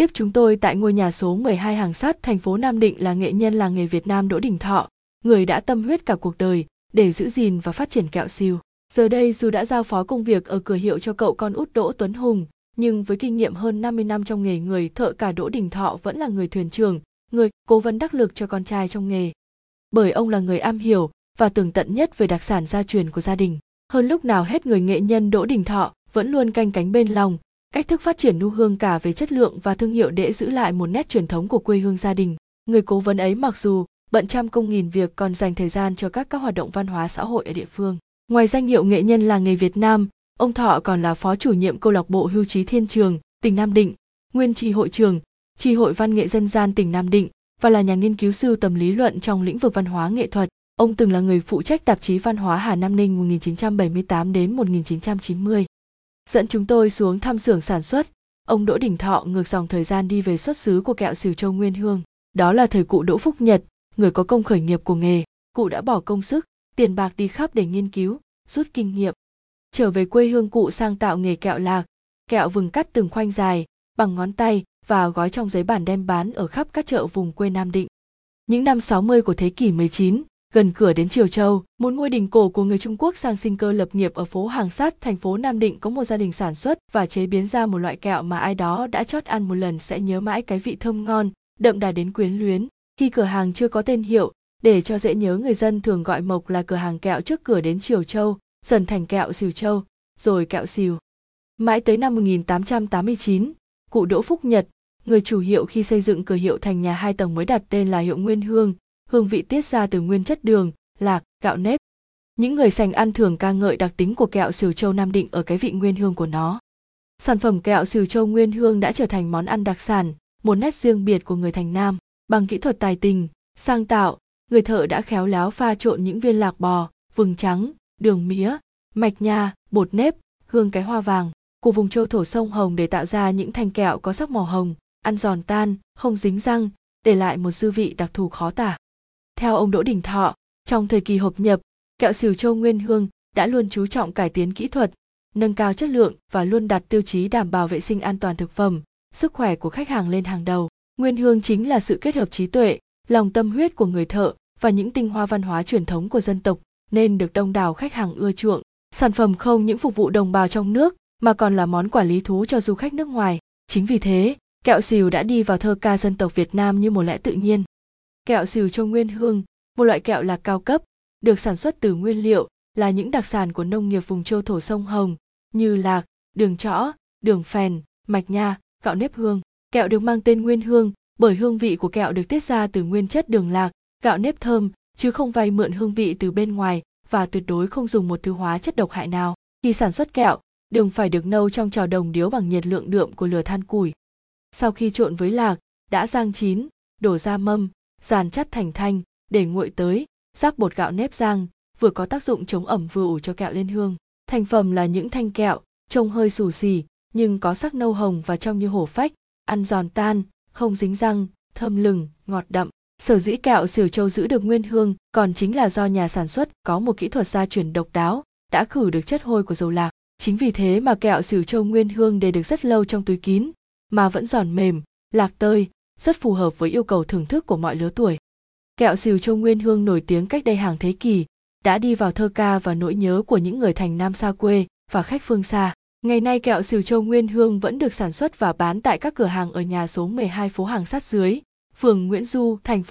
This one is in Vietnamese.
Tiếp chúng tôi tại ngôi nhà số 12 hàng sắt thành phố Nam Định là nghệ nhân làng nghề Việt Nam Đỗ Đình Thọ, người đã tâm huyết cả cuộc đời để giữ gìn và phát triển kẹo siêu. Giờ đây dù đã giao phó công việc ở cửa hiệu cho cậu con út Đỗ Tuấn Hùng, nhưng với kinh nghiệm hơn 50 năm trong nghề người thợ cả Đỗ Đình Thọ vẫn là người thuyền trưởng, người cố vấn đắc lực cho con trai trong nghề. Bởi ông là người am hiểu và tường tận nhất về đặc sản gia truyền của gia đình. Hơn lúc nào hết người nghệ nhân Đỗ Đình Thọ vẫn luôn canh cánh bên lòng, cách thức phát triển nu hương cả về chất lượng và thương hiệu để giữ lại một nét truyền thống của quê hương gia đình. Người cố vấn ấy mặc dù bận trăm công nghìn việc còn dành thời gian cho các các hoạt động văn hóa xã hội ở địa phương. Ngoài danh hiệu nghệ nhân làng nghề Việt Nam, ông Thọ còn là phó chủ nhiệm câu lạc bộ hưu trí Thiên Trường, tỉnh Nam Định, nguyên tri hội trường, tri hội văn nghệ dân gian tỉnh Nam Định và là nhà nghiên cứu sưu tầm lý luận trong lĩnh vực văn hóa nghệ thuật. Ông từng là người phụ trách tạp chí Văn hóa Hà Nam Ninh 1978 đến 1990 dẫn chúng tôi xuống thăm xưởng sản xuất. Ông đỗ đình thọ ngược dòng thời gian đi về xuất xứ của kẹo xỉu châu nguyên hương. Đó là thời cụ đỗ phúc nhật người có công khởi nghiệp của nghề. Cụ đã bỏ công sức tiền bạc đi khắp để nghiên cứu rút kinh nghiệm. Trở về quê hương cụ sang tạo nghề kẹo lạc. Kẹo vừng cắt từng khoanh dài bằng ngón tay và gói trong giấy bản đem bán ở khắp các chợ vùng quê Nam Định. Những năm 60 của thế kỷ 19, gần cửa đến Triều Châu, một ngôi đình cổ của người Trung Quốc sang sinh cơ lập nghiệp ở phố Hàng Sắt, thành phố Nam Định có một gia đình sản xuất và chế biến ra một loại kẹo mà ai đó đã chót ăn một lần sẽ nhớ mãi cái vị thơm ngon, đậm đà đến quyến luyến. Khi cửa hàng chưa có tên hiệu, để cho dễ nhớ người dân thường gọi Mộc là cửa hàng kẹo trước cửa đến Triều Châu, dần thành kẹo Xìu Châu, rồi kẹo Xìu. Mãi tới năm 1889, cụ Đỗ Phúc Nhật, người chủ hiệu khi xây dựng cửa hiệu thành nhà hai tầng mới đặt tên là hiệu Nguyên Hương, hương vị tiết ra từ nguyên chất đường, lạc, gạo nếp. Những người sành ăn thường ca ngợi đặc tính của kẹo sửu châu Nam Định ở cái vị nguyên hương của nó. Sản phẩm kẹo sửu châu nguyên hương đã trở thành món ăn đặc sản, một nét riêng biệt của người thành Nam. Bằng kỹ thuật tài tình, sang tạo, người thợ đã khéo léo pha trộn những viên lạc bò, vừng trắng, đường mía, mạch nha, bột nếp, hương cái hoa vàng của vùng châu thổ sông Hồng để tạo ra những thanh kẹo có sắc màu hồng, ăn giòn tan, không dính răng, để lại một dư vị đặc thù khó tả. Theo ông Đỗ Đình Thọ, trong thời kỳ hợp nhập, kẹo xỉu châu Nguyên Hương đã luôn chú trọng cải tiến kỹ thuật, nâng cao chất lượng và luôn đặt tiêu chí đảm bảo vệ sinh an toàn thực phẩm, sức khỏe của khách hàng lên hàng đầu. Nguyên Hương chính là sự kết hợp trí tuệ, lòng tâm huyết của người thợ và những tinh hoa văn hóa truyền thống của dân tộc nên được đông đảo khách hàng ưa chuộng. Sản phẩm không những phục vụ đồng bào trong nước mà còn là món quà lý thú cho du khách nước ngoài. Chính vì thế, kẹo xìu đã đi vào thơ ca dân tộc Việt Nam như một lẽ tự nhiên. Kẹo xìu châu nguyên hương, một loại kẹo lạc cao cấp, được sản xuất từ nguyên liệu là những đặc sản của nông nghiệp vùng châu thổ sông Hồng như lạc, đường trõ, đường phèn, mạch nha, gạo nếp hương. Kẹo được mang tên nguyên hương bởi hương vị của kẹo được tiết ra từ nguyên chất đường lạc, gạo nếp thơm chứ không vay mượn hương vị từ bên ngoài và tuyệt đối không dùng một thứ hóa chất độc hại nào. Khi sản xuất kẹo, đường phải được nâu trong trò đồng điếu bằng nhiệt lượng đượm của lửa than củi. Sau khi trộn với lạc, đã rang chín, đổ ra mâm, giàn chắt thành thanh để nguội tới, rắc bột gạo nếp rang, vừa có tác dụng chống ẩm vừa ủ cho kẹo lên hương. Thành phẩm là những thanh kẹo, trông hơi xù xì, nhưng có sắc nâu hồng và trong như hổ phách, ăn giòn tan, không dính răng, thơm lừng, ngọt đậm. Sở dĩ kẹo xỉu châu giữ được nguyên hương còn chính là do nhà sản xuất có một kỹ thuật gia truyền độc đáo, đã khử được chất hôi của dầu lạc. Chính vì thế mà kẹo xỉu châu nguyên hương để được rất lâu trong túi kín, mà vẫn giòn mềm, lạc tơi rất phù hợp với yêu cầu thưởng thức của mọi lứa tuổi. Kẹo xìu châu Nguyên Hương nổi tiếng cách đây hàng thế kỷ, đã đi vào thơ ca và nỗi nhớ của những người thành Nam xa quê và khách phương xa. Ngày nay kẹo xìu châu Nguyên Hương vẫn được sản xuất và bán tại các cửa hàng ở nhà số 12 phố hàng sát dưới, phường Nguyễn Du, thành phố